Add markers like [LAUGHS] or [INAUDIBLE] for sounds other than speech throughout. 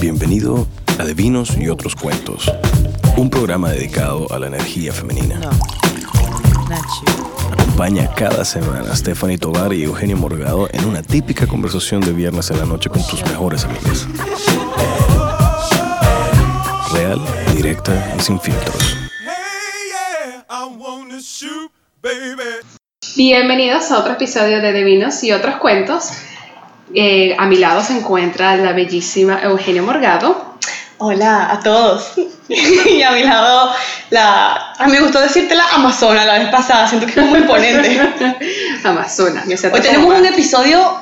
Bienvenido a De Vinos y otros cuentos, un programa dedicado a la energía femenina. Acompaña cada semana a Stephanie Tovar y Eugenio Morgado en una típica conversación de viernes en la noche con tus mejores amigas. Real, directa y sin filtros. Bienvenidos a otro episodio de De Vinos y otros cuentos. Eh, a mi lado se encuentra la bellísima Eugenio Morgado. Hola a todos. [LAUGHS] y a mi lado, la, a mí me gustó decirte la Amazona la vez pasada, siento que es muy imponente. [LAUGHS] Amazona. Hoy como tenemos un episodio,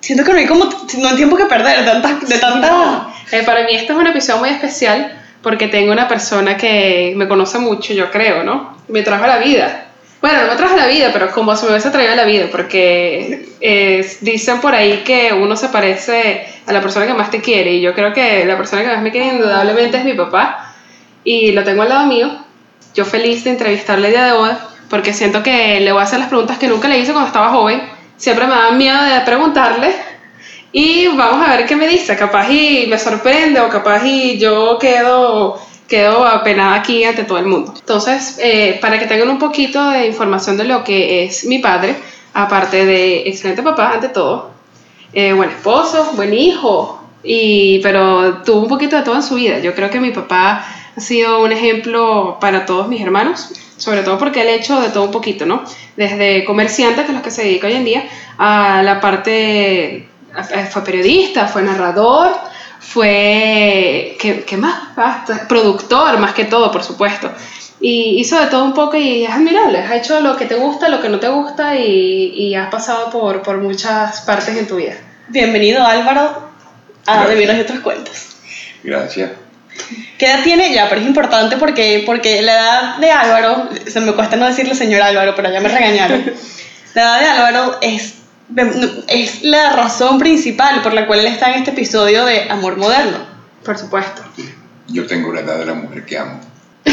siento que no hay como, no hay tiempo que perder, de tantas, de tanta... Eh, para mí este es un episodio muy especial porque tengo una persona que me conoce mucho, yo creo, ¿no? Me trajo a la vida. Bueno, no me trajo la vida, pero como si me hubiese traído la vida, porque eh, dicen por ahí que uno se parece a la persona que más te quiere, y yo creo que la persona que más me quiere indudablemente es mi papá, y lo tengo al lado mío. Yo feliz de entrevistarle el día de hoy, porque siento que le voy a hacer las preguntas que nunca le hice cuando estaba joven. Siempre me da miedo de preguntarle, y vamos a ver qué me dice. Capaz y me sorprende o capaz y yo quedo, quedo apenada aquí ante todo el mundo. Entonces, eh, para que tengan un poquito de información de lo que es mi padre, aparte de excelente papá ante todo, eh, buen esposo, buen hijo, y, pero tuvo un poquito de todo en su vida. Yo creo que mi papá ha sido un ejemplo para todos mis hermanos, sobre todo porque él ha hecho de todo un poquito, ¿no? Desde comerciante, que es lo que se dedica hoy en día, a la parte, a- fue periodista, fue narrador, fue, ¿qué, qué más? Ah, productor, más que todo, por supuesto. Y hizo de todo un poco y es admirable, has hecho lo que te gusta, lo que no te gusta y, y has pasado por, por muchas partes en tu vida. Bienvenido Álvaro a. De y otros cuentos. Gracias. ¿Qué edad tiene ya? Pero es importante porque, porque la edad de Álvaro, se me cuesta no decirle señor Álvaro, pero ya me regañaron. [LAUGHS] La edad de Álvaro es, es la razón principal por la cual él está en este episodio de Amor Moderno. Por supuesto. Yo tengo la edad de la mujer que amo. [LAUGHS]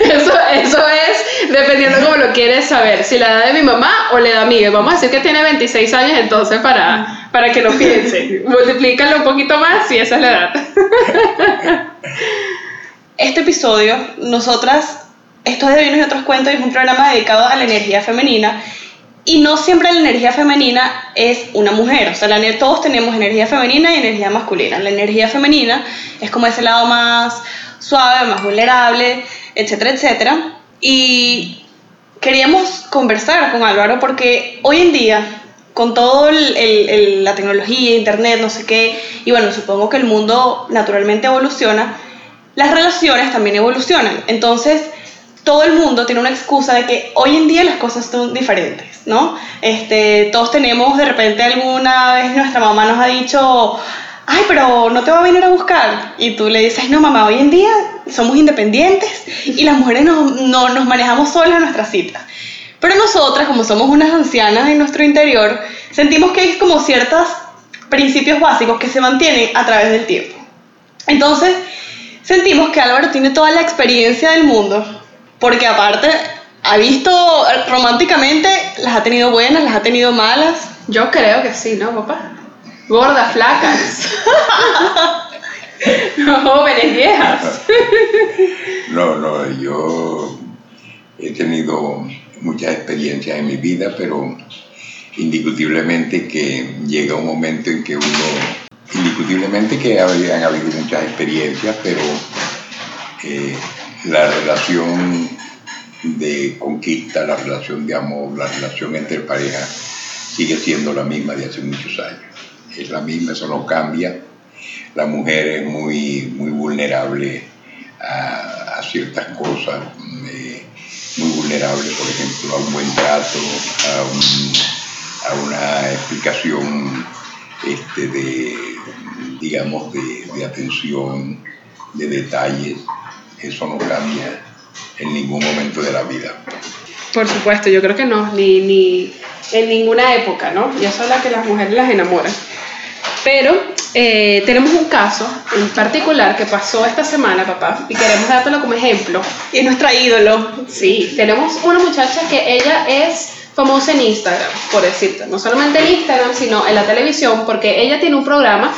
Eso, eso es dependiendo cómo lo quieres saber, si la edad de mi mamá o la edad mía. Vamos a decir que tiene 26 años entonces para, para que lo piense. [LAUGHS] Multiplícalo un poquito más y esa es la edad. Este episodio, nosotras, esto es de Vinos y otros cuentos, es un programa dedicado a la energía femenina. Y no siempre la energía femenina es una mujer. O sea, todos tenemos energía femenina y energía masculina. La energía femenina es como ese lado más suave, más vulnerable, etcétera, etcétera. Y queríamos conversar con Álvaro porque hoy en día, con el- la tecnología, internet, no sé qué, y bueno, supongo que el mundo naturalmente evoluciona, las relaciones también evolucionan. Entonces, todo el mundo tiene una excusa de que hoy en día las cosas son diferentes, ¿no? Este, todos tenemos, de repente alguna vez nuestra mamá nos ha dicho, ay, pero no te va a venir a buscar. Y tú le dices, no, mamá, hoy en día somos independientes y las mujeres nos, no- nos manejamos solas nuestras citas. Pero nosotras, como somos unas ancianas en nuestro interior, sentimos que hay como ciertos principios básicos que se mantienen a través del tiempo. Entonces, sentimos que Álvaro tiene toda la experiencia del mundo, porque aparte ha visto románticamente, las ha tenido buenas, las ha tenido malas. Yo creo que sí, ¿no, papá? Gordas, flacas. [LAUGHS] Jóvenes, viejas. [LAUGHS] No, no, yo he tenido muchas experiencias en mi vida, pero indiscutiblemente que llega un momento en que uno, indiscutiblemente que habían habido muchas experiencias, pero eh, la relación de conquista, la relación de amor, la relación entre parejas sigue siendo la misma de hace muchos años. Es la misma, eso no cambia. La mujer es muy, muy vulnerable a, ciertas cosas, eh, muy vulnerable, por ejemplo, a un buen trato, a, a una explicación este, de, digamos, de, de atención, de detalles. Eso no cambia en ningún momento de la vida. Por supuesto, yo creo que no, ni, ni en ninguna época, ¿no? Y eso es la que las mujeres las enamoran. Pero eh, tenemos un caso en particular que pasó esta semana, papá, y queremos dártelo como ejemplo. Y es nuestra ídolo. Sí, tenemos una muchacha que ella es famosa en Instagram, por decirte. No solamente en Instagram, sino en la televisión, porque ella tiene un programa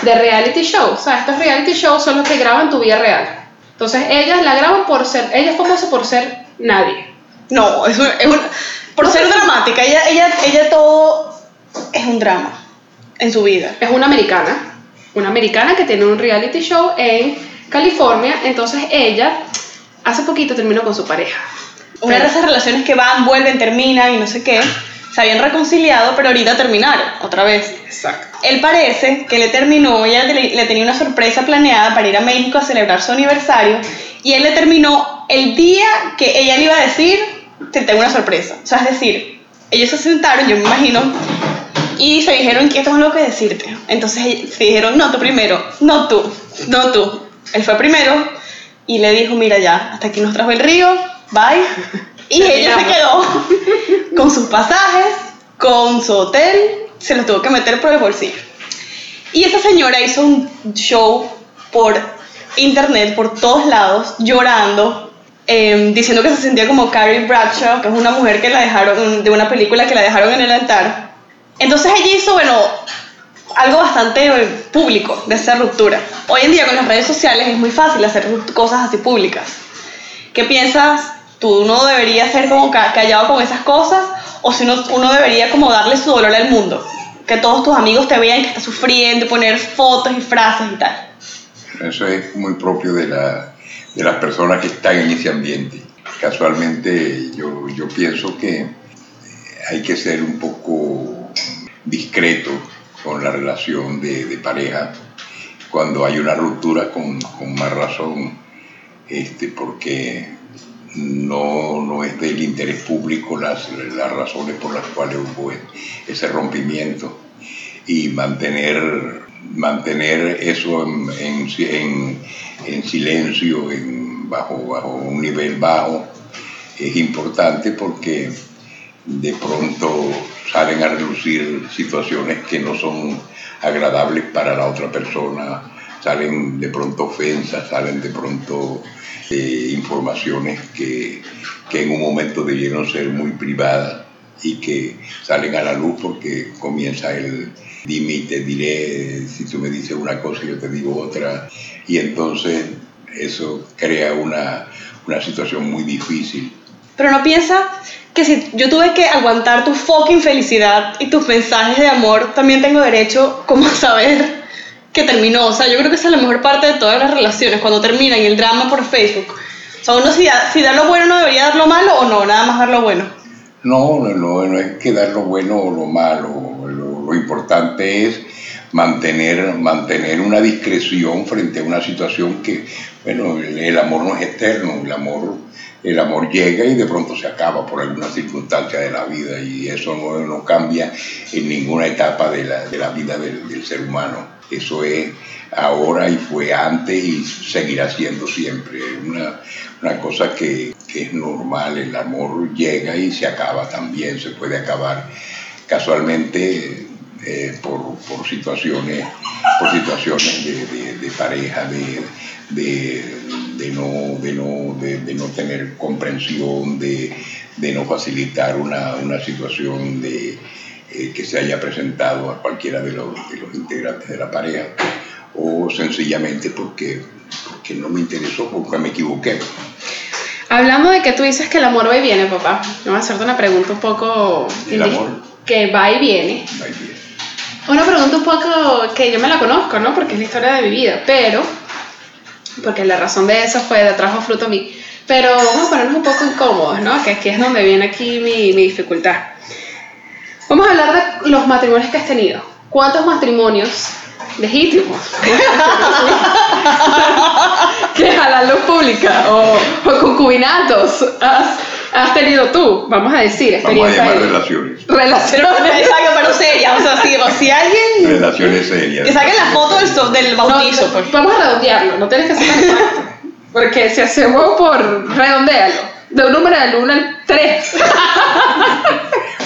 de reality show. O sea, estos reality shows son los que graban tu vida real. Entonces, ellas la graban por ser, ella es famosa por ser nadie. No, es, un- es un- por ser dramática, ella, ella, ella todo es un drama en su vida. Es una americana, una americana que tiene un reality show en California. Entonces, ella hace poquito terminó con su pareja. Una de esas relaciones que van, vuelven, terminan y no sé qué. Se habían reconciliado, pero ahorita terminaron otra vez. Exacto. Él parece que le terminó, ella le, tenía una sorpresa planeada para ir a México a celebrar su aniversario y él le terminó el día que ella le iba a decir, te tengo una sorpresa. O sea, es decir, ellos se sentaron, yo me imagino, y se dijeron que esto es algo que decirte. Entonces se dijeron, no, tú primero, no tú, no tú. Él fue primero y le dijo, mira ya, hasta aquí nos trajo el río, bye. [LAUGHS] Y ella se quedó [LAUGHS] con sus pasajes, con su hotel, se los tuvo que meter por el bolsillo. Y esa señora hizo un show por internet, por todos lados, llorando, eh, diciendo que se sentía como Carrie Bradshaw, que es una mujer que la dejaron, de una película que la dejaron en el altar. Entonces ella hizo, bueno, algo bastante público de esa ruptura. Hoy en día con las redes sociales es muy fácil hacer cosas así públicas. ¿Qué piensas? ¿Tú no deberías ser como ca- callado con esas cosas? ¿O si uno, uno debería como darle su dolor al mundo? Que todos tus amigos te vean que estás sufriendo, poner fotos y frases y tal. Eso es muy propio de, la, de las personas que están en ese ambiente. Casualmente yo, yo pienso que hay que ser un poco discreto con la relación de, de pareja cuando hay una ruptura con, con más razón, este, porque no, no es del interés público las, las razones por las cuales hubo ese rompimiento. Y mantener, mantener eso en, en, en- en silencio, en, bajo, bajo un nivel bajo, es importante porque de pronto salen a relucir situaciones que no son agradables para la otra persona, salen de pronto ofensas, salen de pronto eh, informaciones que, que en un momento debieron ser muy privadas y que salen a la luz porque comienza el dime te diré, si tú me dices una cosa yo te digo otra, y entonces eso crea una, una situación muy difícil. Pero no piensa que si yo tuve que aguantar tu fucking felicidad y tus mensajes de amor, también tengo derecho como a saber que terminó. O sea, yo creo que esa es la mejor parte de todas las relaciones, cuando terminan el drama por Facebook. O sea, uno si da, si da lo bueno no debería dar lo malo o no, nada más dar lo bueno. No, no, no, no es que dar lo bueno o lo malo. Lo, lo importante es mantener, mantener una discreción frente a una situación que, bueno, el, el amor no es eterno, el amor, el amor llega y de pronto se acaba por alguna circunstancia de la vida y eso no, no cambia en ninguna etapa de la, de la vida del, del ser humano. Eso es ahora y fue antes y seguirá siendo siempre. Una, una cosa que, que es normal, el amor llega y se acaba también, se puede acabar casualmente eh, por, por situaciones, por situaciones de, de- de pareja, de, de, no, de, no, de, no tener comprensión, de, de no facilitar una, una situación de, eh, que se haya presentado a cualquiera de los, de los integrantes de la pareja, o sencillamente porque, porque no me interesó, porque me equivoqué. Hablando de que tú dices que el amor va y viene, papá, voy a hacerte una pregunta un poco... ¿El amor? Que va y viene. Ay, bien. Una pregunta un poco que yo me la conozco, ¿no? Porque es la historia de mi vida, pero... Porque la razón de eso fue de trajo fruto a mí. Pero vamos a ponernos un poco incómodos, ¿no? Que aquí es donde viene aquí mi, mi dificultad. Vamos a hablar de los matrimonios que has tenido. ¿Cuántos matrimonios legítimos? [LAUGHS] que a la luz pública o, o concubinatos has, has tenido tú, vamos a decir, Vamos a experiencia llamar de- relaciones. relaciones. Exacto, pero seria. O sea, si, si alguien. Relaciones serias. Que saquen la foto del, so- del bautizo, No, pues. Vamos a redondearlo, no tienes que ser tan exacto. Porque si hacemos por redondearlo, de un número del 1 al 3. [LAUGHS]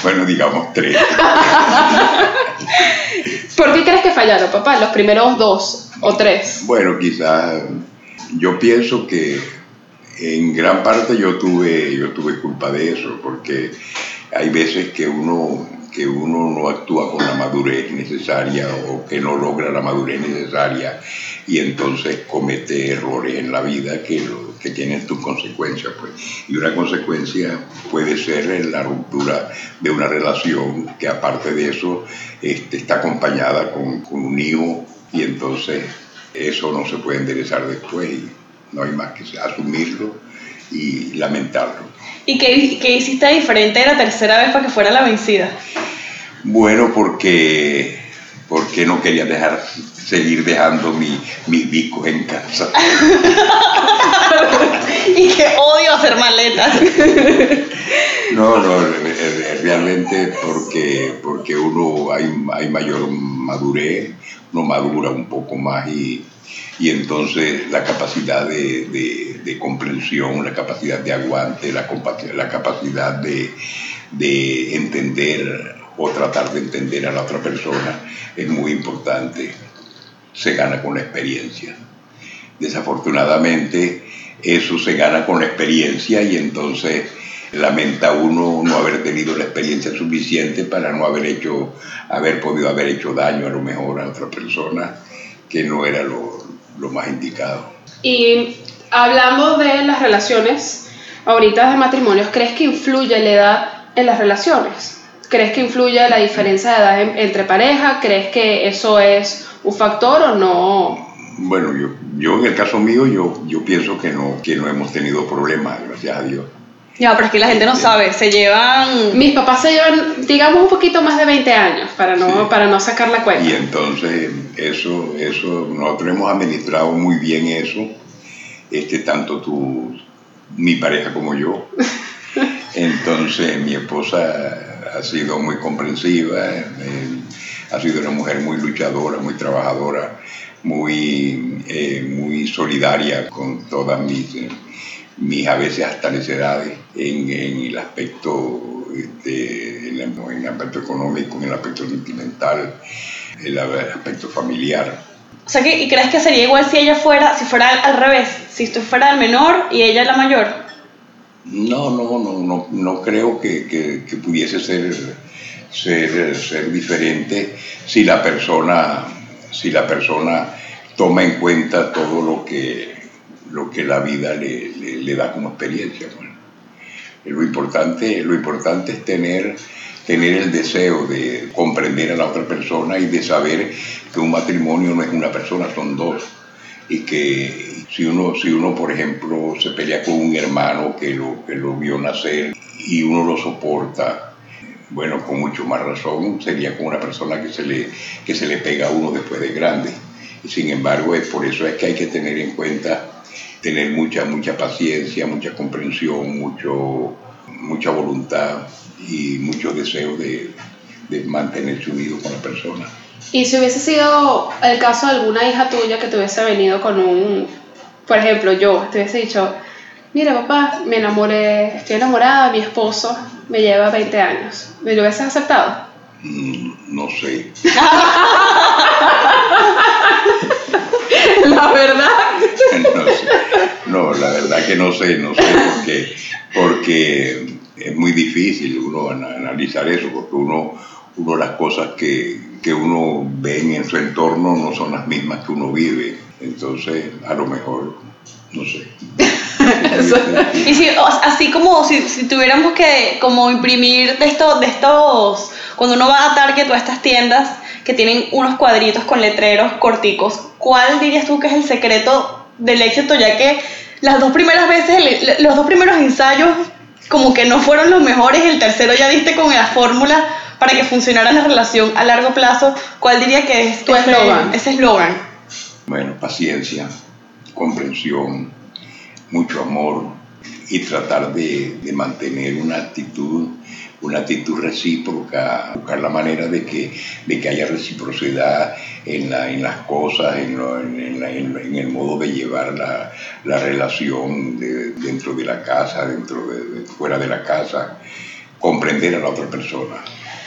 Bueno, digamos tres. [LAUGHS] ¿Por qué crees que fallaron, papá? Los primeros dos o tres. Bueno, quizás yo pienso que en gran parte yo tuve, yo tuve culpa de eso, porque hay veces que uno, que uno no actúa con la madurez necesaria o que no logra la madurez necesaria y entonces comete errores en la vida que, lo, que tienen tus consecuencias. Pues. Y una consecuencia puede ser la ruptura de una relación que aparte de eso este, está acompañada con, con un hijo y entonces eso no se puede enderezar después y no hay más que asumirlo y lamentarlo. ¿Y qué, qué hiciste diferente de la tercera vez para que fuera la vencida? Bueno, porque, porque no quería dejar seguir dejando mi, mis discos en casa. [LAUGHS] y que odio hacer maletas. no, no, realmente porque, porque uno hay, hay mayor madurez, uno madura un poco más y, y entonces la capacidad de, de, de, comprensión, la capacidad de aguante, la, la capacidad de, de entender o tratar de entender a la otra persona es muy importante se gana con la experiencia. Desafortunadamente, eso se gana con la experiencia y entonces lamenta uno no haber tenido la experiencia suficiente para no haber hecho, haber podido haber hecho daño a lo mejor a otra persona que no era lo, lo más indicado. Y hablando de las relaciones, ahorita de matrimonios, ¿crees que influye la edad en las relaciones? ¿Crees que influye la diferencia de edad entre pareja? ¿Crees que eso es un factor o no? Bueno, yo, yo en el caso mío, yo, yo pienso que no, que no hemos tenido problemas, gracias a Dios. Ya, pero es que la gente no sabe, se llevan... Mis papás se llevan, digamos, un poquito más de 20 años, para no, para no sacar la cuenta. Y entonces, eso, eso, nosotros hemos administrado muy bien eso, este, tanto tú, mi pareja como yo. [LAUGHS] Entonces, mi esposa ha sido muy comprensiva, eh, ha sido una mujer muy luchadora, muy trabajadora, muy, eh, muy solidaria con todas mis, eh, mis a veces hasta necedades en, en el aspecto este, en, el aspecto económico, en el aspecto sentimental, en el aspecto familiar. O sea, que, ¿y crees que sería igual si ella fuera, si fuera al revés, si tú fuera el menor y ella la mayor? No, no, no, no, no creo que, que, que pudiese ser ser, ser diferente si la persona, si la persona toma en cuenta todo lo que, lo que la vida le, le, da como experiencia. lo, importante, lo importante es tener, tener el deseo de comprender a la otra persona y de saber que un matrimonio no es una persona, son dos. Y que si uno, si uno por ejemplo, se pelea con un hermano que lo, que lo vio nacer y uno lo soporta, bueno, con mucho más razón sería con una persona que se le, que se le pega a uno después de grande. Sin embargo, es por eso es que hay que tener en cuenta, tener mucha, mucha paciencia, mucha comprensión, mucho, mucha voluntad y mucho deseo de, de mantenerse unido con la persona. Y si hubiese sido el caso de alguna hija tuya que te hubiese venido con un, por ejemplo, yo, te hubiese dicho, mira papá, me enamoré, estoy enamorada, mi esposo me lleva 20 años. ¿Me lo hubieses aceptado? Mm, no sé. [LAUGHS] la verdad. no, la verdad que no sé, no sé porque, porque es muy difícil uno analizar eso, porque uno, uno las cosas que, que uno ve en su entorno no son las mismas que uno vive. Entonces, a lo mejor, no sé. [LAUGHS] y si, así como si, si, tuviéramos que como imprimir de estos, de estos, cuando uno va a Target o a estas tiendas que tienen unos cuadritos con letreros corticos, ¿cuál dirías tú que es el secreto del éxito? Ya que las dos primeras veces, los dos primeros ensayos como que no fueron los mejores, el tercero ya diste con la fórmula para que funcionara la relación a largo plazo, ¿cuál diría que es tu eslogan? Ese eslogan. Bueno, paciencia, comprensión, mucho amor y tratar de, de, mantener una actitud, una actitud recíproca, buscar la manera de que, de que haya reciprocidad en, la, en las cosas, en, en, el modo de llevar la, la relación de, dentro de la casa, dentro de, fuera de la casa, comprender a la otra persona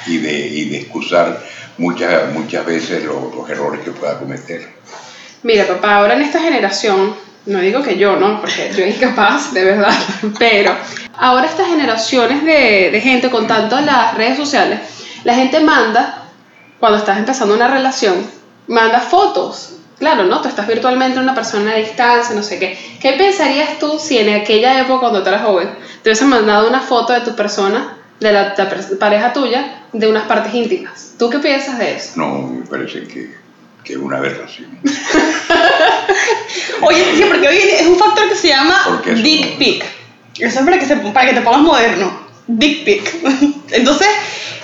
y de, y excusar muchas, muchas veces los errores que pueda cometer. Mira, papá, ahora en esta generación no digo que yo, ¿no? Porque yo incapaz, de verdad, [LAUGHS] pero ahora estas generaciones de, de gente con tanto las redes sociales, la gente manda, cuando estás empezando una relación, manda fotos. Claro, ¿no? Tú estás virtualmente una persona a distancia, no sé qué. ¿Qué pensarías tú si en aquella época, cuando tú eras joven, te hubiesen mandado una foto de tu persona, de la, de la pareja tuya, de unas partes íntimas? ¿Tú qué piensas de eso? No, me parece que, que una aberración. [LAUGHS] Oye, sí, porque hoy es un factor que se llama dick pic. Eso es para que, se, para que te pongas moderno. Dick pic. [LAUGHS] Entonces,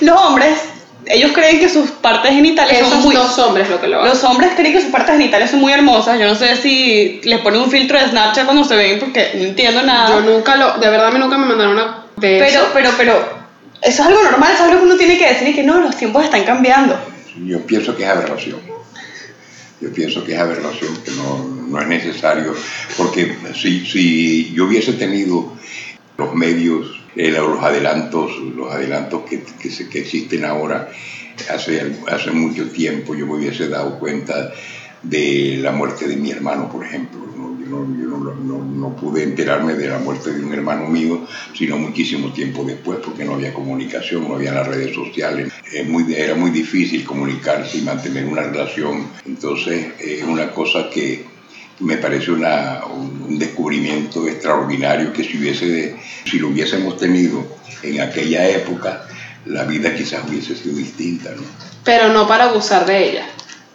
los hombres, ellos creen que sus partes genitales son Esos muy... dos hombres lo que lo hacen. Los hombres creen que sus partes genitales son muy hermosas. Yo no sé si les ponen un filtro de Snapchat cuando se ven porque no entiendo nada. Yo nunca lo, de verdad a mí nunca me mandaron una de pero, eso. pero, pero, eso es algo normal, eso es algo que uno tiene que decir y que no, los tiempos están cambiando. Yo pienso que es aberración. Yo pienso que es aberración, que no, no es necesario, porque si, si yo hubiese tenido los medios, eh, los adelantos, los adelantos que, que, se- que existen ahora, hace, hace mucho tiempo yo me hubiese dado cuenta de la muerte de mi hermano, por ejemplo. ¿no? Yo, no, yo no, no- no pude enterarme de la muerte de un hermano mío, sino muchísimo tiempo después, porque no había comunicación, no había las redes sociales. Es muy, era muy difícil comunicarse y mantener una relación. Entonces, es una cosa que me parece una, un, descubrimiento extraordinario que si, hubiese, si lo hubiésemos tenido en aquella época, la vida quizás hubiese sido distinta, ¿no? Pero no para abusar de ella.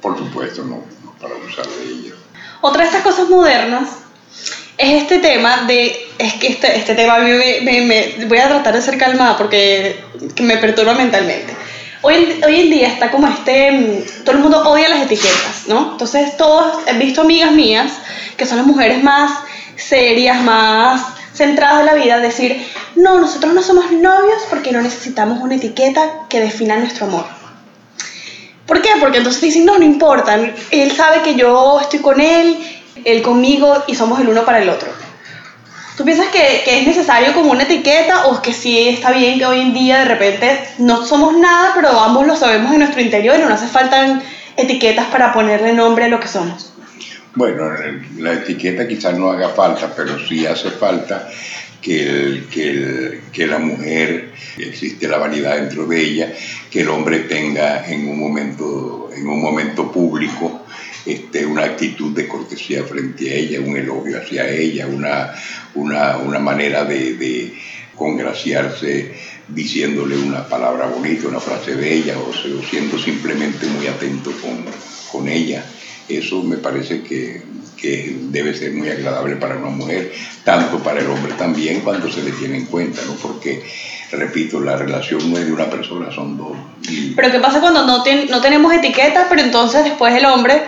Por supuesto, no para abusar de ella. Otra de estas cosas modernas es este tema de, es que este, este tema me, me- me- voy a tratar de ser calmada porque que me perturba mentalmente. Hoy, en- hoy en día está como este, mm, todo el mundo odia las etiquetas, ¿no? Entonces todos, he visto amigas mías que son las mujeres más serias, más centradas en la vida, decir, no, nosotros no somos novios porque no necesitamos una etiqueta que defina nuestro amor. ¿Por qué? Porque entonces dicen, no, no importa, él sabe que yo estoy con él, él conmigo y somos el uno para el otro. ¿Tú piensas que, que es necesario como una etiqueta o que sí está bien que hoy en día de repente no somos nada, pero ambos lo sabemos en nuestro interior y no hace falta etiquetas para ponerle nombre a lo que somos? Bueno, la etiqueta quizás no haga falta, pero sí hace falta que, el- que, el- que la mujer, existe la vanidad dentro de ella, que el hombre tenga en un momento, en un momento público este, una actitud de cortesía frente a ella, un elogio hacia ella, una, una, una manera de, de congraciarse diciéndole una palabra bonita, una frase bella, o, o siendo simplemente muy atento con, con ella. Eso me parece que, que debe ser muy agradable para una mujer, tanto para el hombre también cuando se le tiene en cuenta, ¿no? Porque, repito, la relación no es de una persona, son dos. Y- Pero ¿qué pasa cuando no, ten- no tenemos etiquetas, pero entonces después el hombre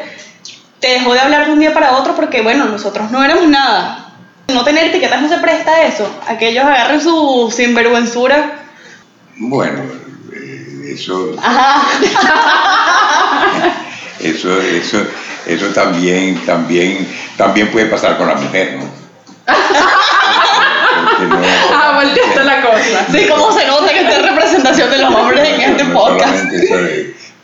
te dejó de hablar de un día para otro porque, bueno, nosotros no éramos nada? No tener etiquetas no se presta a eso, a que ellos agarren su sinvergüenzura. Bueno, eh, eso, Ajá. [LAUGHS] eso, eso, eso también, también, también puede pasar con la mujer, ¿no? Porque no- Ah, volteaste la cosa. Sí, cómo se nota que está en representación de los hombres en este No podcast. eso,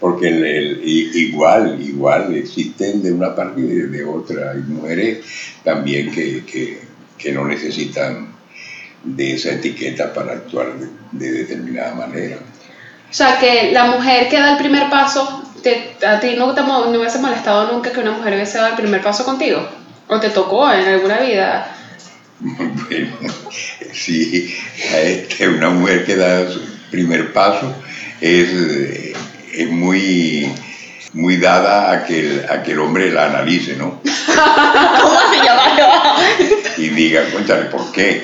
porque el- igual, igual existen de una parte y de, de otra. Hay mujeres también que, que, que no necesitan de esa etiqueta para actuar de, de determinada manera. O sea, que la mujer que da el primer paso, te- a ti no te no hubiese molestado nunca que una mujer hubiese dado el primer paso contigo. O te tocó en alguna vida. [LAUGHS] Bueno, sí, a este, una mujer que da su primer paso es, eh, es muy, muy dada a que, el, a que el hombre la analice, ¿no? [LAUGHS] ¿Cómo se llama? Y diga, cuéntale, ¿por qué?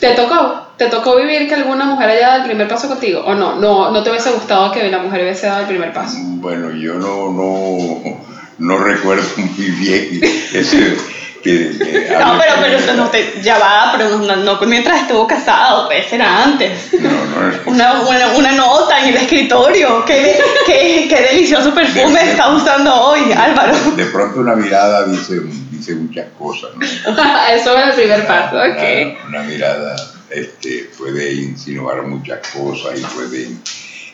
¿Te tocó? ¿Te tocó vivir que alguna mujer haya dado el primer paso contigo? ¿O no? ¿No, no te hubiese gustado que la mujer hubiese dado el primer paso? Bueno, yo no, no, no recuerdo [LAUGHS] muy bien ese, que, que [LAUGHS] No, hable- pero, pero eso no te, ya va, pero no, no mientras estuvo casado, pues era antes. No, no, [LAUGHS] Una, una, una nota en el escritorio. Qué, qué, qué delicioso perfume está usando hoy, Álvaro. de pronto una mirada dice, dice muchas cosas, ¿no? [LAUGHS] Eso era el primer paso, ok. Una, una mirada este, puede insinuar muchas cosas y puede,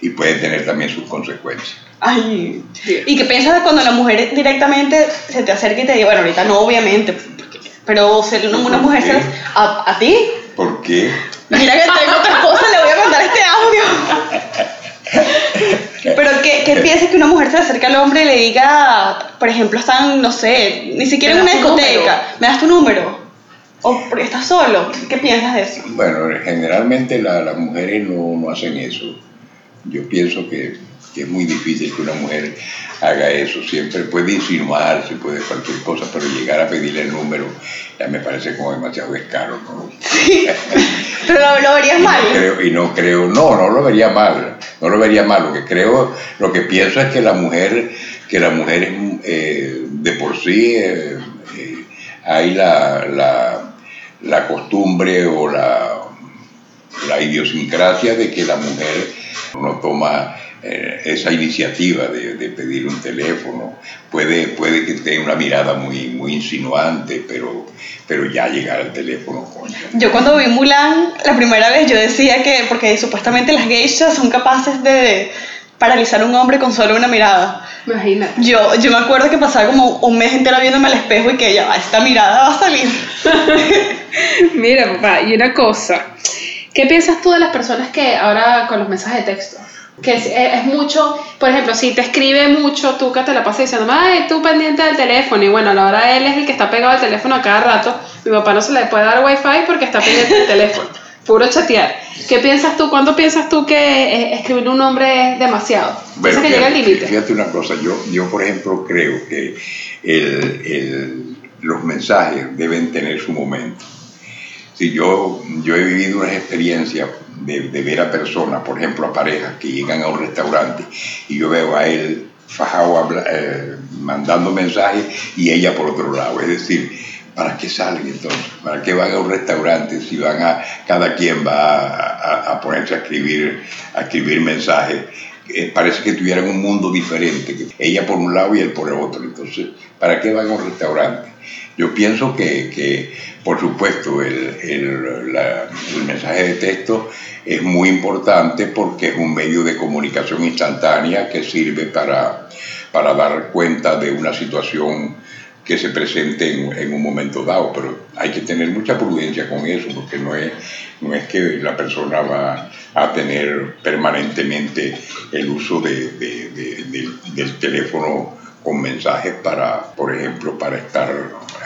y puede tener también sus consecuencias. Ay. ¿Y qué piensas cuando la mujer directamente se te acerca y te dice, bueno, ahorita no, obviamente, pero se- una mujer se... ¿A, a ti? ¿Por qué? Mira que tengo otra esposa, le voy a mandar este audio. [LAUGHS] Pero ¿qué, qué [LAUGHS] piensas que una mujer se acerca al hombre y le diga, por ejemplo, están, no sé, ni siquiera en ¿Me una discoteca, me das tu número? O estás solo, ¿qué piensas de eso? Bueno, generalmente la- las mujeres no, no hacen eso. Yo pienso que, que es muy difícil que una mujer haga eso. Siempre puede insinuarse, puede cualquier cosa, pero llegar a pedirle el número ya me parece como demasiado descaro. ¿no? Pero lo, lo verías mal. Creo- y no creo, no, no lo vería mal, no lo vería mal. Lo que creo, lo que pienso es que la mujer, que la mujer es, eh, de por sí eh, eh, hay la, la, la costumbre o la, la idiosincrasia de que la mujer no toma eh, esa iniciativa de, de pedir un teléfono. Puede, puede que tenga una mirada muy, muy insinuante, pero, pero ya llegar al teléfono, coño. Yo cuando vi Mulan, la primera vez yo decía que, porque supuestamente las geishas son capaces de paralizar a un hombre con solo una mirada. Imagínate. Yo, yo me acuerdo que pasaba como un mes entero viéndome al espejo y que ya, esta mirada va a salir. [LAUGHS] Mira, papá, y una cosa. ¿Qué piensas tú de las personas que ahora con los mensajes de texto? Que es, es mucho, por ejemplo, si te escribe mucho, tú que te la pasas diciendo, ay, tú pendiente del teléfono, y bueno, a la hora él es el que está pegado al teléfono a cada rato, mi papá no se le puede dar wifi porque está pendiente del teléfono, [LAUGHS] puro chatear. ¿Qué piensas tú? ¿Cuándo piensas tú que eh, escribir un nombre es demasiado? ¿Piensas que llega el fíjate, límite? fíjate una cosa, yo, yo por ejemplo creo que el- el- los mensajes deben tener su momento. Si yo, yo he vivido unas experiencias de, de ver a personas, por ejemplo a parejas que llegan a un restaurante y yo veo a él fajado eh, mandando mensajes y ella por otro lado. Es decir, ¿para qué salen entonces? ¿Para qué van a un restaurante si van a, cada quien va a, a- a ponerse a escribir, a escribir mensajes? Parece que tuvieran un mundo diferente, ella por un lado y él por el otro. Entonces, ¿para qué van a un restaurante? Yo pienso que, que, por supuesto, el, el- el mensaje de texto es muy importante porque es un medio de comunicación instantánea que sirve para, para dar cuenta de una situación que se presente en, en un momento dado, pero hay que tener mucha prudencia con eso, porque no es, no es que la persona va a tener permanentemente el uso de- de- de- del- del teléfono con mensajes para, por ejemplo, para estar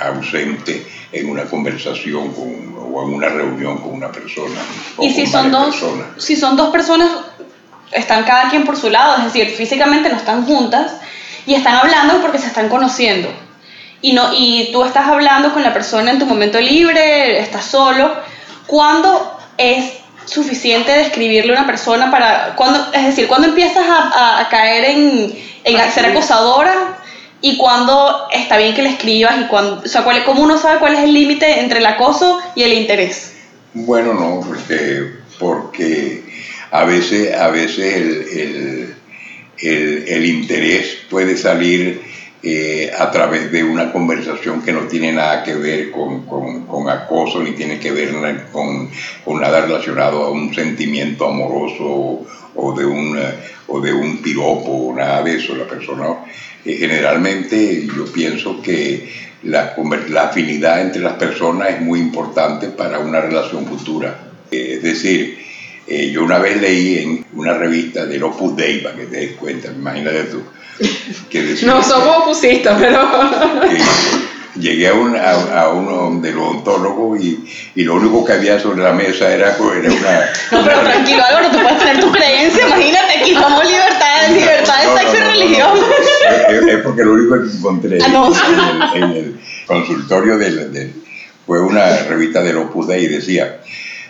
ausente en una conversación con- o en una reunión con una persona. o Y si son dos, personas. si son dos personas, están cada quien por su lado, es decir, físicamente no están juntas y están hablando porque se están conociendo. Y, no, y tú estás hablando con la persona en tu momento libre, estás solo. ¿Cuándo es suficiente describirle a una persona para, cuando, es decir, cuándo empiezas a, a- a caer en, en ser acosadora y cuándo está bien que le escribas y cuándo, o sea, cuál, cómo uno sabe cuál es el límite entre el acoso y el interés? Bueno, no, porque, porque a veces, a veces el, el- el- el interés puede salir eh, a través de una conversación que no tiene nada que ver con, con- con acoso, ni tiene que ver con, con nada relacionado a un sentimiento amoroso o, o de, un, eh, o de un piropo nada de eso. La persona, eh, generalmente yo pienso que la, la afinidad entre las personas es muy importante para una relación futura. Eh, es decir, eh, yo una vez leí en una revista del Opus Dei, para que te des cuenta, imagínate tú, que No somos opusistas, pero... llegué a, un, a, a uno del odontólogo y, y lo único que había sobre la mesa era, era una... No, pero tranquilo, Álvaro, tú puedes tener tu creencia, imagínate, aquí estamos libertad, libertad No, sexo y no, religión. Es, es porque lo único que encontré Ah, en, el, en el consultorio del, del- fue una revista del Opus Dei y decía,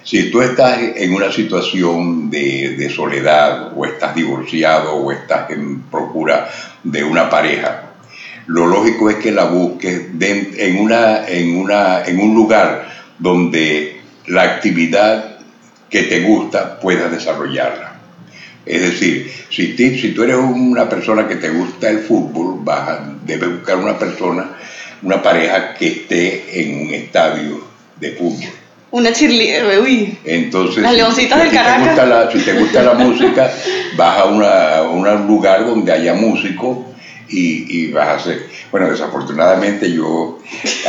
si tú estás en una situación de, soledad o estás divorciado o estás en procura de una pareja, lo lógico es que la busques en, una, en, una, en un lugar donde la actividad que te gusta puedas desarrollarla. Es decir, si, si tú eres una persona que te gusta el fútbol, vas debes buscar una persona, una pareja que esté en un estadio de fútbol. Una cheerleader, uy. Entonces, Las si- leoncitas si del te Caracas. gusta la- si te gusta la [LAUGHS] música, vas a, una- a un lugar donde haya músicos y, vas a hacer. Bueno, desafortunadamente yo,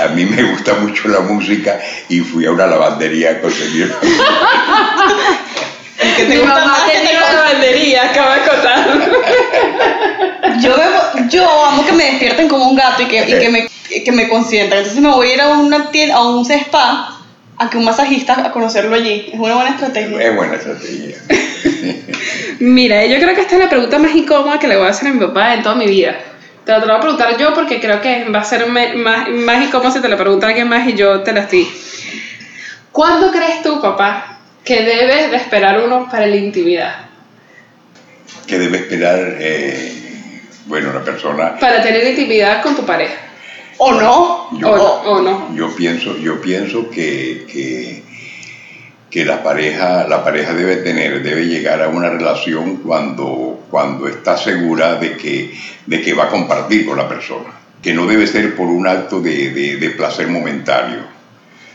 a mí me gusta mucho la música y fui a una lavandería a conseguir. [LAUGHS] que te Mi mamá tenía una lavandería, acaba de contar. yo, yo amo que me despierten como un gato y que, y que me, que me consientan. Entonces me voy a ir a una tienda, a un spa a que un masajista a conocerlo allí. Es una buena estrategia. Es buena estrategia. [LAUGHS] Mira, yo creo que esta es la pregunta más incómoda que le voy a hacer a mi papá en toda mi vida. Te la, voy a preguntar yo porque creo que va a ser más, más incómodo si te la pregunta alguien más y yo te la estoy. ¿Cuándo crees tú, papá, que debe de esperar uno para la intimidad? Que debe esperar, eh, bueno, una persona... Para tener intimidad con tu pareja. ¿O no? Yo, o, no. Yo pienso, yo pienso que, que, que, la, pareja, la pareja debe tener, debe llegar a una relación cuando, cuando está segura de que, de que va a compartir con la persona. Que no debe ser por un acto de, de, de placer momentáneo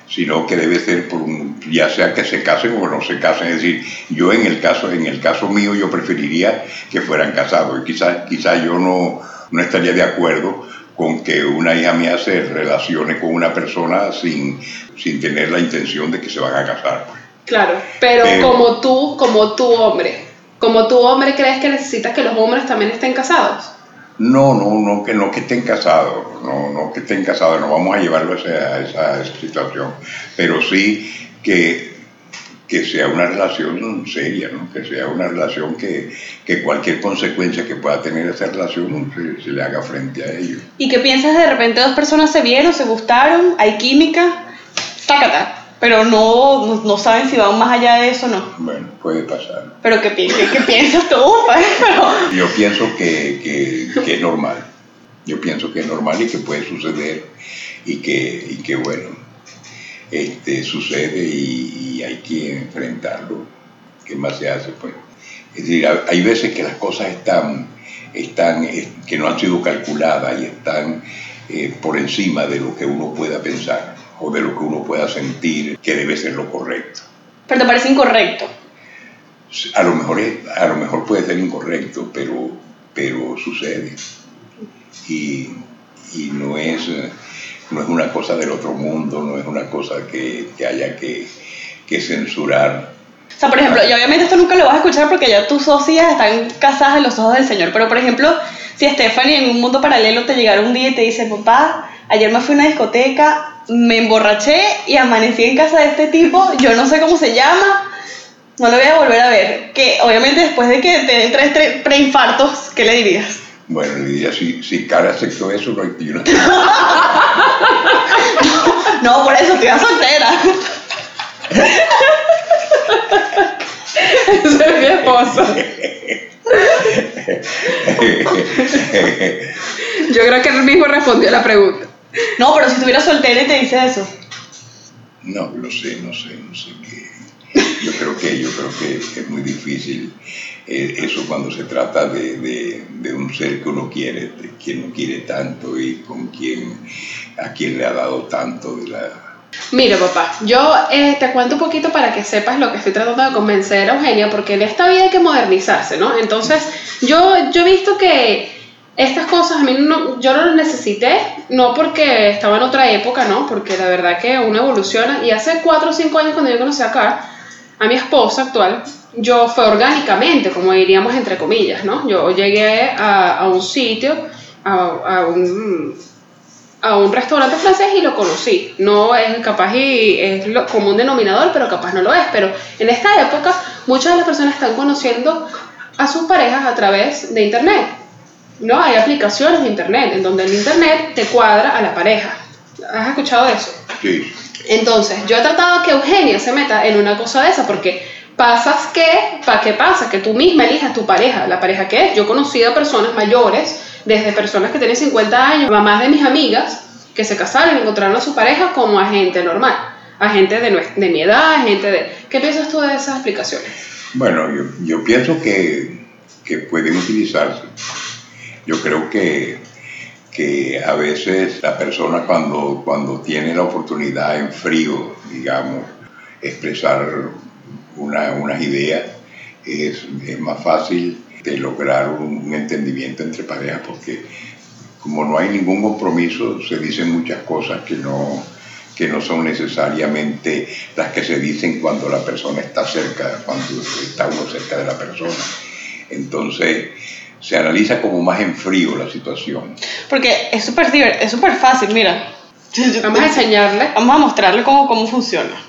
sino que debe ser por un, ya sea que se casen o no se casen. Es decir, yo en el caso, en el caso mío yo preferiría que fueran casados y quizás quizá yo no, no estaría de acuerdo con que una hija mía se relacione con una persona sin, sin tener la intención de que se van a casar. Pues. Claro, pero, como tú, como tu hombre, como tu hombre crees que necesitas que los hombres también estén casados. No, no, no que no que estén casados, no, no que estén casados, no vamos a llevarlo a esa, a esa situación, pero sí que que sea una relación seria, ¿no? que sea una relación que, que, cualquier consecuencia que pueda tener esa relación se, le haga frente a ello. ¿Y qué piensas de repente dos personas se vieron, se gustaron, hay química, tácata, pero no, no, saben si van más allá de eso o no? Bueno, puede pasar. ¿Pero qué, qué, piensas tú? [LAUGHS] Pues, Yo pienso que, que, que, es normal, yo pienso que es normal y que puede suceder y que, y que bueno, este, sucede y, hay que enfrentarlo. ¿Qué más se hace? Pues? Es decir, hay veces que las cosas están, están que no han sido calculadas y están eh, por encima de lo que uno pueda pensar o de lo que uno pueda sentir que debe ser lo correcto. ¿Pero te parece incorrecto? A lo mejor, a lo mejor puede ser incorrecto, pero, pero sucede. Y, y no es no es una cosa del otro mundo, no es una cosa que, que haya que, que, censurar. O sea, por ejemplo, y obviamente esto nunca lo vas a escuchar porque ya tus socias están casadas en los ojos del Señor, pero por ejemplo, si Stephanie en un mundo paralelo te llegara un día y te dice, papá, ayer me fui a una discoteca, me emborraché y amanecí en casa de este tipo, yo no sé cómo se llama, no lo voy a volver a ver. Que obviamente después de que te den tres preinfartos, ¿qué le dirías? Bueno, le diría, si, si Cara aceptó eso, no hay tiro. [LAUGHS] no, por eso estoy soltera. [LAUGHS] Ese es mi esposo. [LAUGHS] Yo creo que él mismo respondió a la pregunta. No, pero si estuviera soltera y te dice eso. No, lo sé, no sé, no sé qué. Yo creo que, yo creo que es muy difícil eh, eso cuando se trata de, de, un ser que uno quiere, de quien uno quiere tanto y con quien, a quien le ha dado tanto de la... Mira, papá, yo eh, te cuento un poquito para que sepas lo que estoy tratando de convencer a Eugenia, porque en esta vida hay que modernizarse, ¿no? Entonces, yo, yo he visto que estas cosas a mí no, yo no las necesité, no porque estaba en otra época, ¿no? Porque la verdad que uno evoluciona. Y hace 4 o 5 años cuando yo conocí acá, a mi esposa actual, yo fue orgánicamente, como diríamos entre comillas, ¿no? Yo llegué a, a un sitio, a, a, un, a un restaurante francés y lo conocí. No es capaz y es lo, como un denominador, pero capaz no lo es. Pero en esta época muchas de las personas están conociendo a sus parejas a través de Internet. ¿no? Hay aplicaciones de Internet en donde el Internet te cuadra a la pareja. ¿Has escuchado eso? Sí. Entonces, yo he tratado que Eugenia se meta en una cosa de esa porque pasas que, ¿para qué pasa? Que tú misma elijas tu pareja, la pareja que es. Yo he conocido a personas mayores, desde personas que tienen 50 años, mamás de mis amigas, que se casaron y encontraron a su pareja como a gente normal, a gente de, de mi edad, a gente de... ¿Qué piensas tú de esas explicaciones? Bueno, yo, yo pienso que, que pueden utilizarse. Yo creo que que a veces la persona cuando, cuando tiene la oportunidad en frío, digamos, expresar una, unas ideas, es, es, más fácil de lograr un, entendimiento entre parejas porque como no hay ningún compromiso, se dicen muchas cosas que no, que no son necesariamente las que se dicen cuando la persona está cerca, cuando está uno cerca de la persona. Entonces, se analiza como más en frío la situación. Porque es súper es súper fácil, mira. [LAUGHS] Vamos a enseñarle. Vamos a mostrarle cómo, cómo funciona.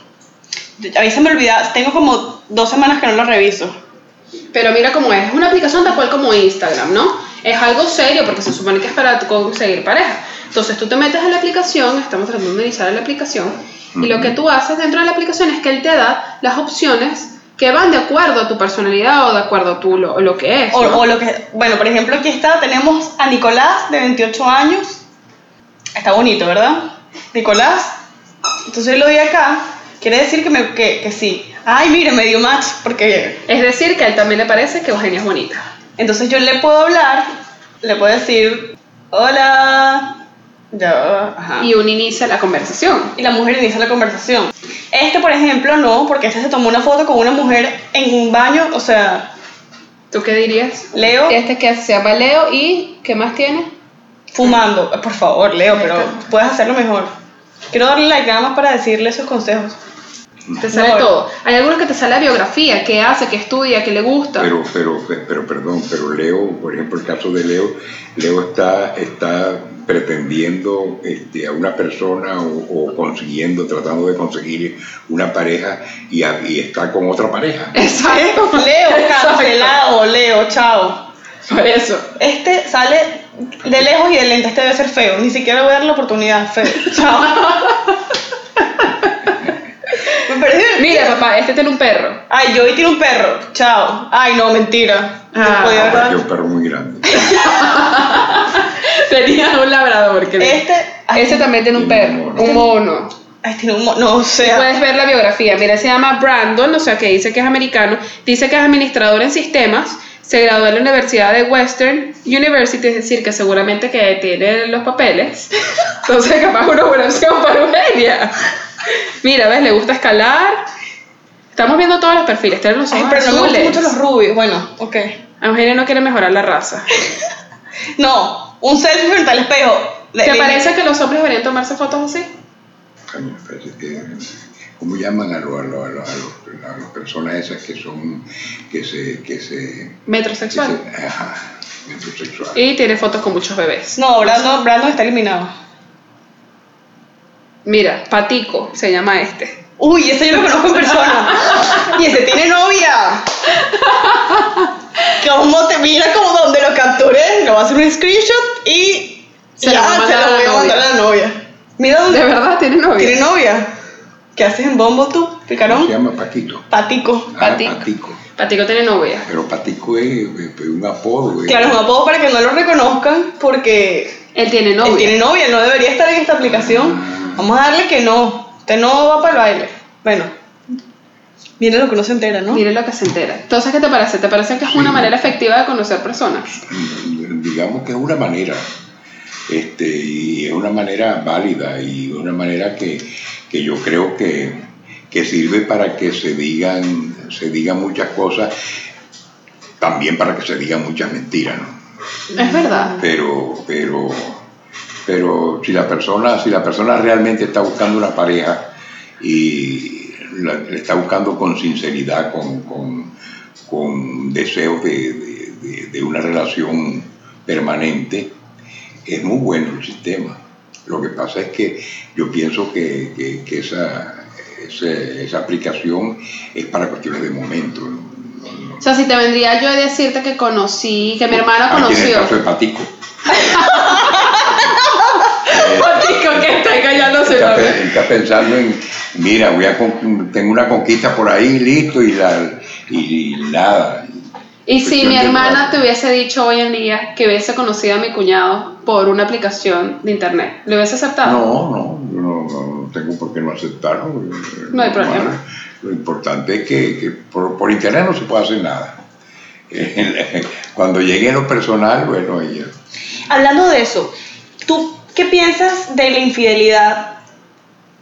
A mí se me olvida, tengo como dos semanas que no lo reviso. Pero mira cómo es. Es una aplicación tal cual como Instagram, ¿no? Es algo serio porque se supone que es para conseguir pareja. Entonces tú te metes en la aplicación, estamos tratando de iniciar la aplicación, y lo que tú haces dentro de la aplicación es que él te da las opciones que van de acuerdo a tu personalidad o de acuerdo a tu, lo, lo que es. O, ¿no? o lo que, bueno, por ejemplo, aquí está, tenemos a Nicolás de 28 años. Está bonito, ¿verdad? Nicolás. Entonces lo di acá. Quiere decir que, me, que, que sí. Ay, mire, me dio match porque Es decir, que a él también le parece que Eugenia es bonita. Entonces yo le puedo hablar, le puedo decir, hola, ya, ajá. Y uno inicia la conversación. Y la mujer inicia la conversación. Este, por ejemplo, no, porque este se tomó una foto con una mujer en un baño, o sea, ¿Tú qué dirías? Leo Este que se llama Leo y ¿qué más tiene? fumando. Por favor, Leo, pero puedes hacerlo mejor. Quiero darle like nada más para decirle esos consejos. Te sale No. todo. Hay algunos que te sale la biografía, qué hace, qué estudia, qué le gusta. Pero, pero, pero, perdón, pero Leo, por ejemplo, el caso de Leo, Leo está, está pretendiendo este, a una persona o, o consiguiendo, tratando de conseguir una pareja y, a- y está con otra pareja. Exacto. Leo, cancelado, Leo, chao. Por eso. Este sale de lejos y de lente, este debe ser feo. Ni siquiera voy a dar la oportunidad, feo. [LAUGHS] Chao. Mira, papá, este tiene un perro. Ay, yo hoy tiene un perro. Chao. Ay, no, mentira. No Ah, podía un perro muy grande. [LAUGHS] Tenía un labrador. Este. ay, Este también tiene un perro, un mono. un mono. Ay, tiene un mo- No, o sea. Puedes ver la biografía. Mira, se llama Brandon, o sea que dice que es americano. Dice que es administrador en sistemas. Se graduó en la Universidad de Western University, es decir, que seguramente que tiene los papeles. [LAUGHS] Entonces, capaz una buena opción para Eugenia. Mira, ¿ves? Le gusta escalar. Estamos viendo todos los perfiles. Tiene los Ay, ojos pero no me gustan azules. mucho los rubios. Bueno, ok. Eugenia no quiere mejorar la raza. [LAUGHS] No, un selfie frente al espejo. ¿Te parece que los hombres deberían tomarse fotos así? ¿Cómo llaman a, lo- a, lo- a, lo- a las personas esas que son, que se, que se, que Metrosexual. se- ajá, metrosexual. Y tiene fotos con muchos bebés. No, Brandon, Brandon está eliminado. Mira, Patico se llama este. Uy, ese yo lo conozco en persona. y ese tiene novia. [LAUGHS] ¿Cómo te mira como donde lo capturé? Le voy a hacer un screenshot y Se ya, lo va a se lo voy a mandar novia. a la novia. Mira dónde De verdad, tiene novia. tiene novia. ¿Qué haces en Bombo tú, ¿Cómo picarón? se llama Paquito? Patico. Ah, Patico. Patico. Patico tiene novia. Pero Patico es, es un apodo. es- Claro, es un apodo para que no lo reconozcan porque Él tiene novia. él tiene novia, no debería estar en esta aplicación. Vamos a darle que no. Usted no va para el baile. Bueno, viene lo que uno se entera, ¿no? Mire lo que se entera. Entonces, ¿qué te parece? ¿Te parece que es una manera efectiva de conocer personas? digamos que es una manera, este, y es una manera válida y una manera que, que yo creo que, que sirve para que se digan, se digan muchas cosas, también para que se digan muchas mentiras, ¿no? Es verdad. Pero, pero, pero si la persona, si la persona realmente está buscando una pareja y la, la está buscando con sinceridad, con, con, con deseos de, de- de- de una relación permanente, es muy bueno el sistema. Lo que pasa es que yo pienso que, que- que esa, esa aplicación es para cuestiones de momento. ¿no? No- no- O sea, si te vendría yo a decirte que conocí, que mi hermana Aquí en el conoció. caso de Patico. [LAUGHS] Patico que está callándose está, está pensando en, mira, voy a tengo una conquista por ahí, listo, y, la, y, nada. Y si Cuestión mi hermana te hubiese dicho hoy en día que hubiese conocido a mi cuñado por una aplicación de internet, ¿le hubiese aceptado? No, no, yo no, no, no tengo por qué no aceptarlo. No hay problema. Lo importante es que, que por, por internet no se puede hacer nada. [LAUGHS] Cuando llegue lo personal, bueno, ella. Hablando de eso, ¿tú qué piensas de la infidelidad?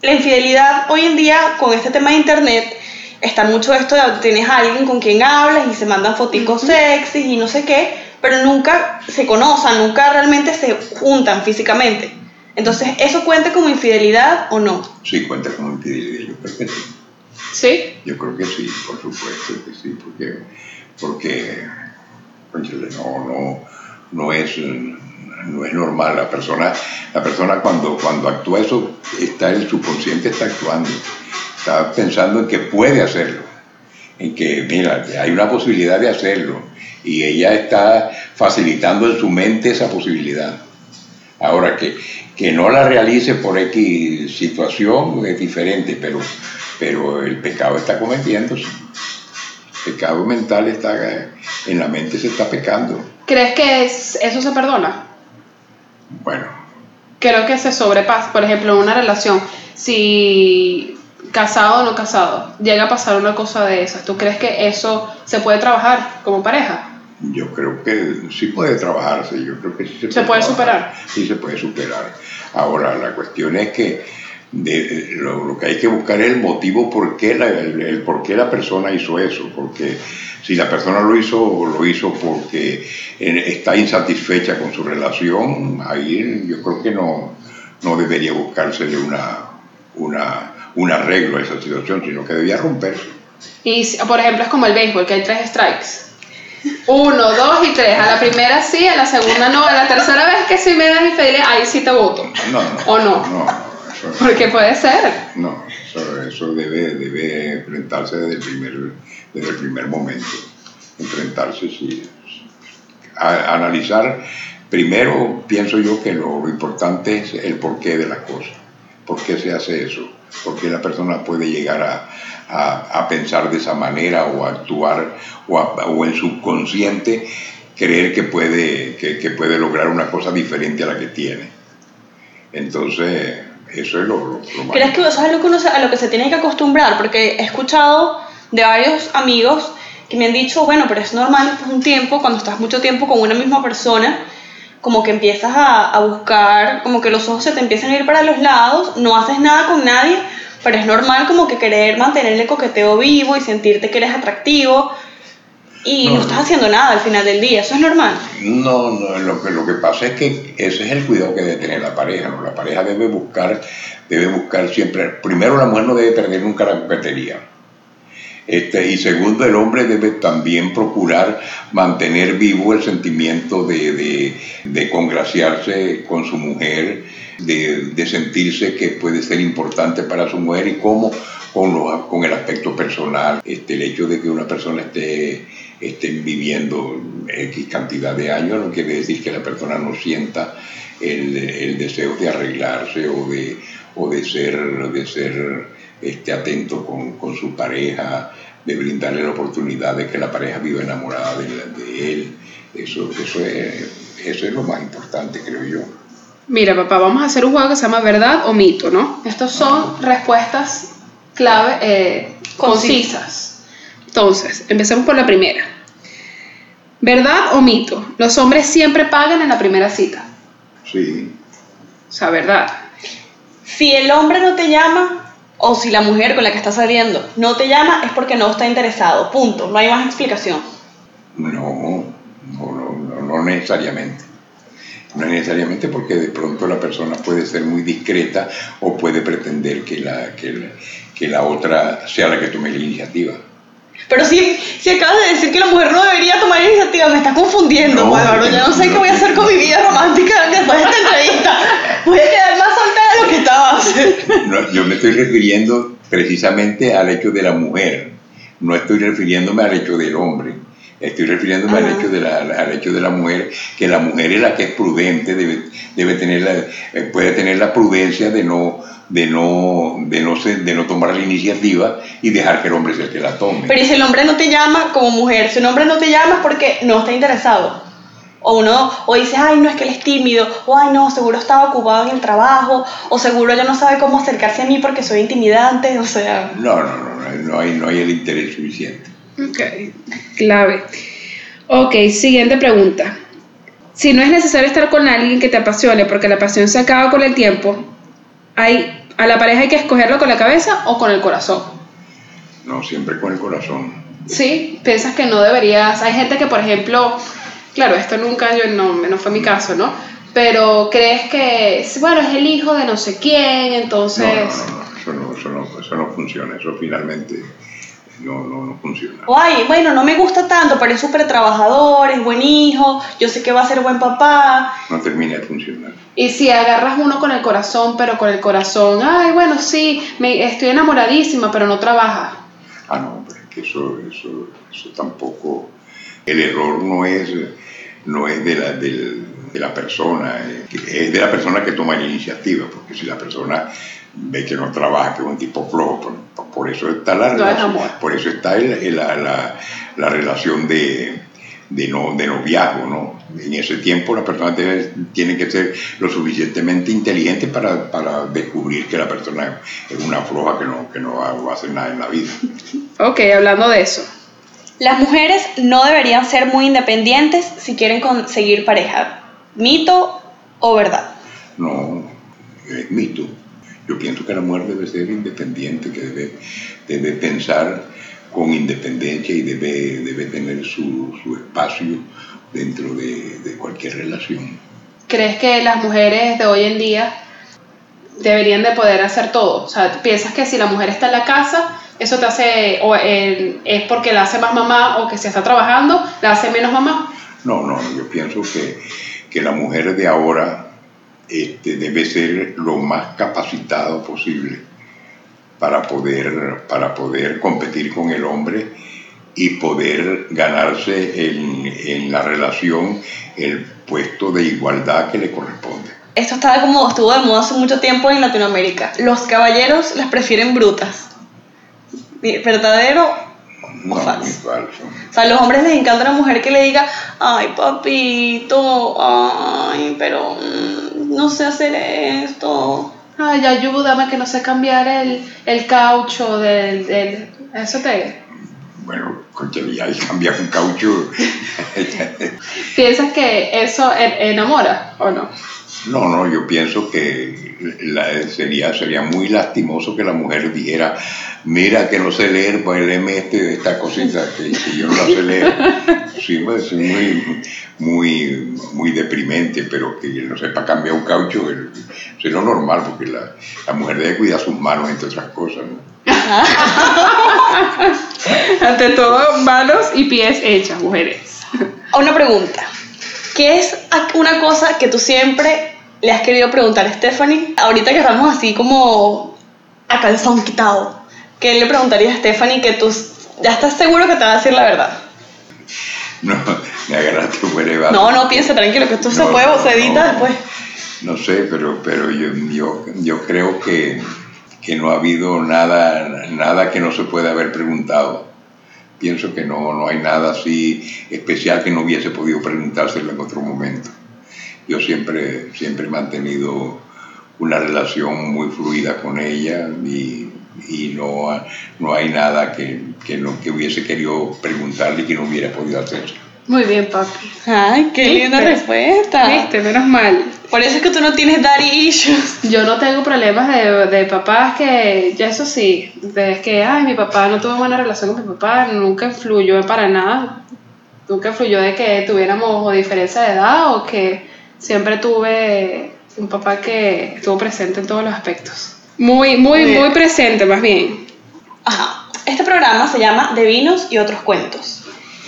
La infidelidad hoy en día, con este tema de internet, está mucho esto de tienes a alguien con quien hablas y se mandan foticos sexys y no sé qué, pero nunca se conocen, nunca realmente se juntan físicamente. Entonces, ¿eso cuenta como infidelidad o no? Sí, cuenta como infidelidad, yo creo que sí. ¿Sí? Yo creo que sí, por supuesto que sí, porque, porque no, no, no es no es normal. La persona, la persona cuando, cuando actúa eso, está el subconsciente está actuando, está pensando en que puede hacerlo, en que, mira, hay una posibilidad de hacerlo, y ella está facilitando en su mente esa posibilidad. Ahora que, que no la realice por X situación es diferente, pero, pero el pecado está cometiéndose. El pecado mental está en la mente se está pecando. ¿Crees que es- eso se perdona? Bueno, Creo que se sobrepasa. Por ejemplo, en una relación, si casado o no casado, llega a pasar una cosa de esas, ¿tú crees que eso se puede trabajar como pareja? yo creo que sí puede trabajarse, yo creo que sí se, ¿Se puede superar? Sí se puede superar. Ahora, la cuestión es que de- lo, lo que hay que buscar es el motivo por qué la, el, el por qué la persona hizo eso, porque si la persona lo hizo, lo hizo porque eh, está insatisfecha con su relación, ahí yo creo que no, no debería buscársele una, una, un arreglo a esa situación, sino que debía romperse. Y, por ejemplo, es como el béisbol, que hay tres strikes. Uno, dos y tres. A la primera sí, a la segunda no. A la tercera vez que sí me das infidelidad, ahí sí te voto. No, no. ¿O no? No, no, eso, Porque puede ser. no, eso, eso debe, debe enfrentarse desde el primer, desde el primer momento. Enfrentarse, sí. A- analizar, primero pienso yo que lo, lo importante es el porqué de las cosas. ¿Por qué se hace eso? ¿Por qué la persona puede llegar a, a- a pensar de esa manera o a actuar o, a- o en subconsciente creer que puede, que, que puede lograr una cosa diferente a la que tiene? Entonces, eso es lo, lo, lo más ¿Crees que eso es algo que uno se- a lo que se tiene que acostumbrar? Porque he escuchado de varios amigos que me han dicho, bueno, pero es normal después de un tiempo, cuando estás mucho tiempo con una misma persona, como que empiezas a, a buscar, como que los ojos se te empiezan a ir para los lados, no haces nada con nadie, pero es normal como que querer mantener el coqueteo vivo y sentirte que eres atractivo y no, No, estás haciendo nada al final del día, eso es normal. No, no, lo que, lo que pasa es que ese es el cuidado que debe tener la pareja, ¿no? La pareja debe buscar, debe buscar siempre, primero la mujer no debe perder nunca la coquetería. Este, y segundo, el hombre debe también procurar mantener vivo el sentimiento de, de, congraciarse con su mujer, de, sentirse que puede ser importante para su mujer y cómo con, lo- con el aspecto personal, este, el hecho de que una persona esté viviendo X cantidad de años no quiere decir que la persona no sienta el, el deseo de arreglarse o de, o de ser, de ser este, atento con, con su pareja, de brindarle la oportunidad de que la pareja viva enamorada de, él. Eso, eso, es, eso es lo más importante, creo yo. Mira, papá, vamos a hacer un juego que se llama verdad o mito, ¿no? Estos son respuestas clave, eh, concisas. Entonces, empecemos por la primera. ¿Verdad o mito? Los hombres siempre pagan en la primera cita. Sí, O sea, verdad. Si el hombre no te llama, o si la mujer con la que estás saliendo no te llama, es porque no está interesado. Punto. No hay más explicación. no, no, no, no, necesariamente. No necesariamente porque de pronto la persona puede ser muy discreta o puede pretender que la, que la, que la otra sea la que tome la iniciativa. Pero si, si acabas de decir que la mujer no debería tomar iniciativa, me estás confundiendo, No, porque Yo no sé qué voy a hacer con mi vida romántica después de esta entrevista. Voy a quedar más soltera de lo que estaba antes. [LAUGHS] No, yo me estoy refiriendo precisamente al hecho de la mujer, no estoy refiriéndome al hecho del hombre. Estoy refiriéndome al Ajá. hecho, de la, al hecho de la mujer, que la mujer es la que es prudente, debe, debe tener la, eh, puede tener la prudencia de no, de, no, de, no ser- de no tomar la iniciativa y dejar que el hombre sea el que la tome. Pero si el hombre no te llama como mujer, si un hombre no te llama es porque no está interesado. O uno, o dice, ay, no, es que él es tímido, o ay, no, seguro estaba ocupado en el trabajo, o seguro ella no sabe cómo acercarse a mí porque soy intimidante, o sea. No, no, no, no, no hay, no hay el interés suficiente. Ok, clave. Ok, siguiente pregunta. Si no es necesario estar con alguien que te apasione porque la pasión se acaba con el tiempo, hay, a la pareja hay que escogerlo con la cabeza o con el corazón. No, siempre con el corazón. Sí, piensas que no deberías. Hay gente que, por ejemplo, Claro, esto nunca, yo no, no fue mi caso, ¿no? Pero crees que, bueno, es el hijo de no sé quién, entonces... No, no, no, eso no, eso no, eso no funciona, eso finalmente no, no, no funciona. O ay, bueno, no me gusta tanto, pero es súper trabajador, es buen hijo, yo sé que va a ser buen papá. No termina de funcionar. Y si agarras uno con el corazón, pero con el corazón, ay, bueno, sí, me, estoy enamoradísima, pero no trabaja. Ah, no, pero es que eso, eso, eso tampoco... El error no es, no es de la, del, de la persona, es de la persona que toma la iniciativa, porque si la persona ve que no trabaja, que es un tipo flojo, por, por eso está la No relación, por eso está el- el- la, la, la relación de, de, no, de noviazgo, ¿no? En ese tiempo la persona debe- tiene que ser lo suficientemente inteligente para, para descubrir que la persona es una floja que no, que no va, va a hacer nada en la vida. Ok, hablando de eso. Las mujeres no deberían ser muy independientes si quieren conseguir pareja. ¿Mito o verdad? No, es mito. Yo pienso que la mujer debe ser independiente, que debe, debe pensar con independencia y debe, debe tener su, su espacio dentro de, de cualquier relación. ¿Crees que las mujeres de hoy en día deberían de poder hacer todo? O sea, ¿piensas que si la mujer está en la casa, eso te hace, o eh, es porque la hace más mamá, o que si está trabajando, la hace menos mamá? No, no, yo pienso que, que la mujer de ahora este, debe ser lo más capacitado posible para poder, para poder competir con el hombre y poder ganarse en, en la relación el puesto de igualdad que le corresponde. Esto estaba como estuvo de moda hace mucho tiempo en Latinoamérica. Los caballeros las prefieren brutas. ¿Verdadero No, o muy falso? falso. O sea, a los hombres les encanta una mujer que le diga, ay papito, ay, pero mm, no sé hacer esto. Ay, ayúdame que no sé cambiar el, el caucho del, del... Eso te... Bueno, concha, ya cambiar un caucho. [LAUGHS] ¿Piensas que eso en- enamora o no? No, no, yo pienso que la- sería, sería muy lastimoso que la mujer dijera, mira que no sé leer, pues léeme este, esta cosita que, que yo no la sé leer. Sí, pues, es muy, muy, muy deprimente, pero que no sepa cambiar un caucho es lo normal, porque la, la mujer debe cuidar sus manos, entre otras cosas. ¿no? [LAUGHS] Ante todo, manos y pies hechas, mujeres. Una pregunta. ¿Qué es una cosa que tú siempre le has querido preguntar a Stephanie? Ahorita que estamos así como a calzón quitado. ¿Qué le preguntarías a Stephanie que tú ya estás seguro que te va a decir la verdad? No, me agarraste fuera de. No, no, piensa tranquilo que esto se puede, no, se edita no. después. No sé, pero, pero yo, yo, yo creo que, que no ha habido nada, nada que no se pueda haber preguntado. Pienso que no, no hay nada así especial que no hubiese podido preguntárselo en otro momento. Yo siempre, siempre he mantenido una relación muy fluida con ella y, y no, no hay nada que, que, no, que hubiese querido preguntarle y que no hubiera podido hacer. Muy bien, papi. Ay, qué ¿Viste? linda respuesta. Viste, menos mal. Por eso es que tú no tienes daddy issues. [LAUGHS] Yo no tengo problemas de, de papás que, ya eso sí, de que, ay, mi papá no tuvo buena relación con mi papá, nunca influyó para nada. Nunca influyó de que tuviéramos o diferencia de edad o que siempre tuve un papá que estuvo presente en todos los aspectos. Muy, muy, Muy presente, más bien. Ajá. Este programa se llama De vinos y otros cuentos.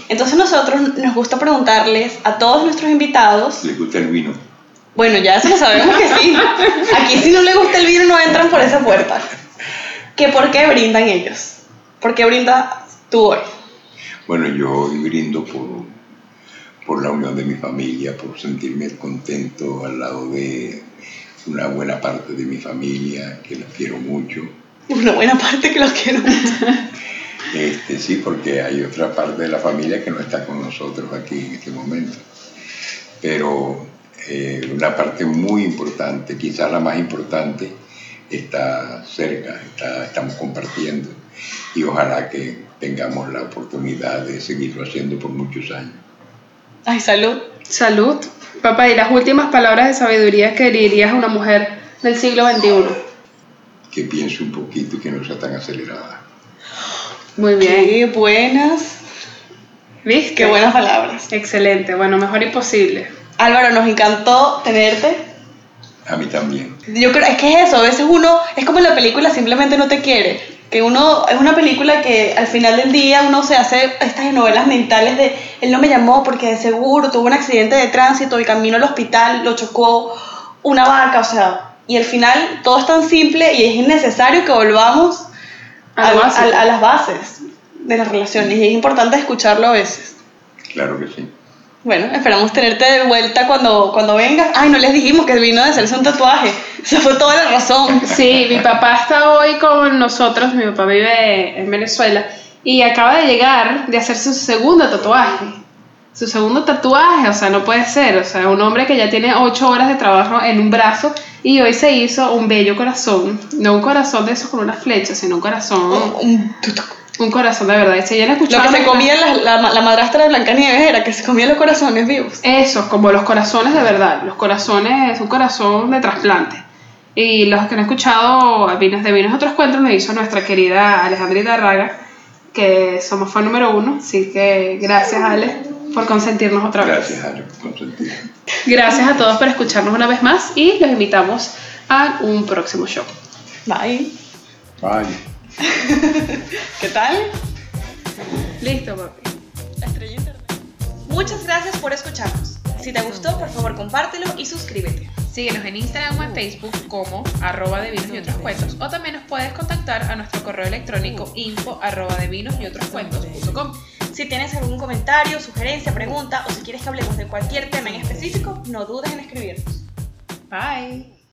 Entonces nosotros nos gusta preguntarles a todos nuestros invitados, ¿Le gusta el vino? bueno, ya eso lo sabemos que sí. Aquí si no le gusta el vino no entran por esa puerta. Que por qué brindan ellos. ¿Por qué brindas tú hoy? Bueno, yo hoy brindo por, por la unión de mi familia, por sentirme contento al lado de una buena parte de mi familia, que la quiero mucho. Una buena parte que los quiero. [LAUGHS] Este, sí, porque hay otra parte de la familia que no está con nosotros aquí en este momento. Pero eh, una parte muy importante, quizás la más importante, está cerca, está- estamos compartiendo y ojalá que tengamos la oportunidad de seguirlo haciendo por muchos años. Ay, salud. Salud. Papá, y las últimas palabras de sabiduría que dirías a una mujer del siglo XXI. Que piense un poquito y que no sea tan acelerada. Muy bien. Qué buenas. ¿Viste? Qué buenas palabras. Excelente, bueno, mejor imposible. Álvaro, nos encantó tenerte. A mí también. Yo creo, es que es eso, a veces uno, es como en la película Simplemente no te quiere, que uno, es una película que al final del día uno se hace estas novelas mentales de, él no me llamó porque de seguro tuvo un accidente de tránsito y camino al hospital, lo chocó una vaca, o sea, y al final todo es tan simple y es innecesario que volvamos A a, lo básico. a- a las bases de las relaciones y es importante escucharlo a veces. Claro que sí. Bueno, esperamos tenerte de vuelta cuando, cuando vengas. Ay, no les dijimos que vino de hacerse un tatuaje. [LAUGHS] Esa fue toda la razón. Sí, mi papá está hoy con nosotros, mi papá vive en Venezuela y acaba de llegar de hacerse su segundo tatuaje. Su segundo tatuaje, o sea, no puede ser, o sea, un hombre que ya tiene ocho horas de trabajo en un brazo y hoy se hizo un bello corazón, no un corazón de esos con una flecha, sino un corazón, Un tutuc. Un corazón de verdad. Y si ya han Lo escuchado que se comía la, la, la madrastra de Blancanieves era que se comía los corazones vivos. Eso, como los corazones de verdad. Los corazones, un corazón de trasplante. Y los que han escuchado Vinos de Vinos Otros Cuentos nos hizo nuestra querida Alejandrita Raga, que somos fan número uno. Así que gracias, Ale, por consentirnos otra vez. Gracias, Ale, por consentir. Gracias a todos por escucharnos una vez más y los invitamos a un próximo show. Bye. Bye. ¿Qué tal? Listo, papi. La estrella internet. Muchas gracias por escucharnos. Si te gustó, por favor, compártelo y suscríbete. Síguenos en Instagram o en Facebook como arroba de vinos y otros cuentos o también nos puedes contactar a nuestro correo electrónico info arroba de vinos y otros cuentos.com. Si tienes algún comentario, sugerencia, pregunta o si quieres que hablemos de cualquier tema en específico, no dudes en escribirnos. Bye.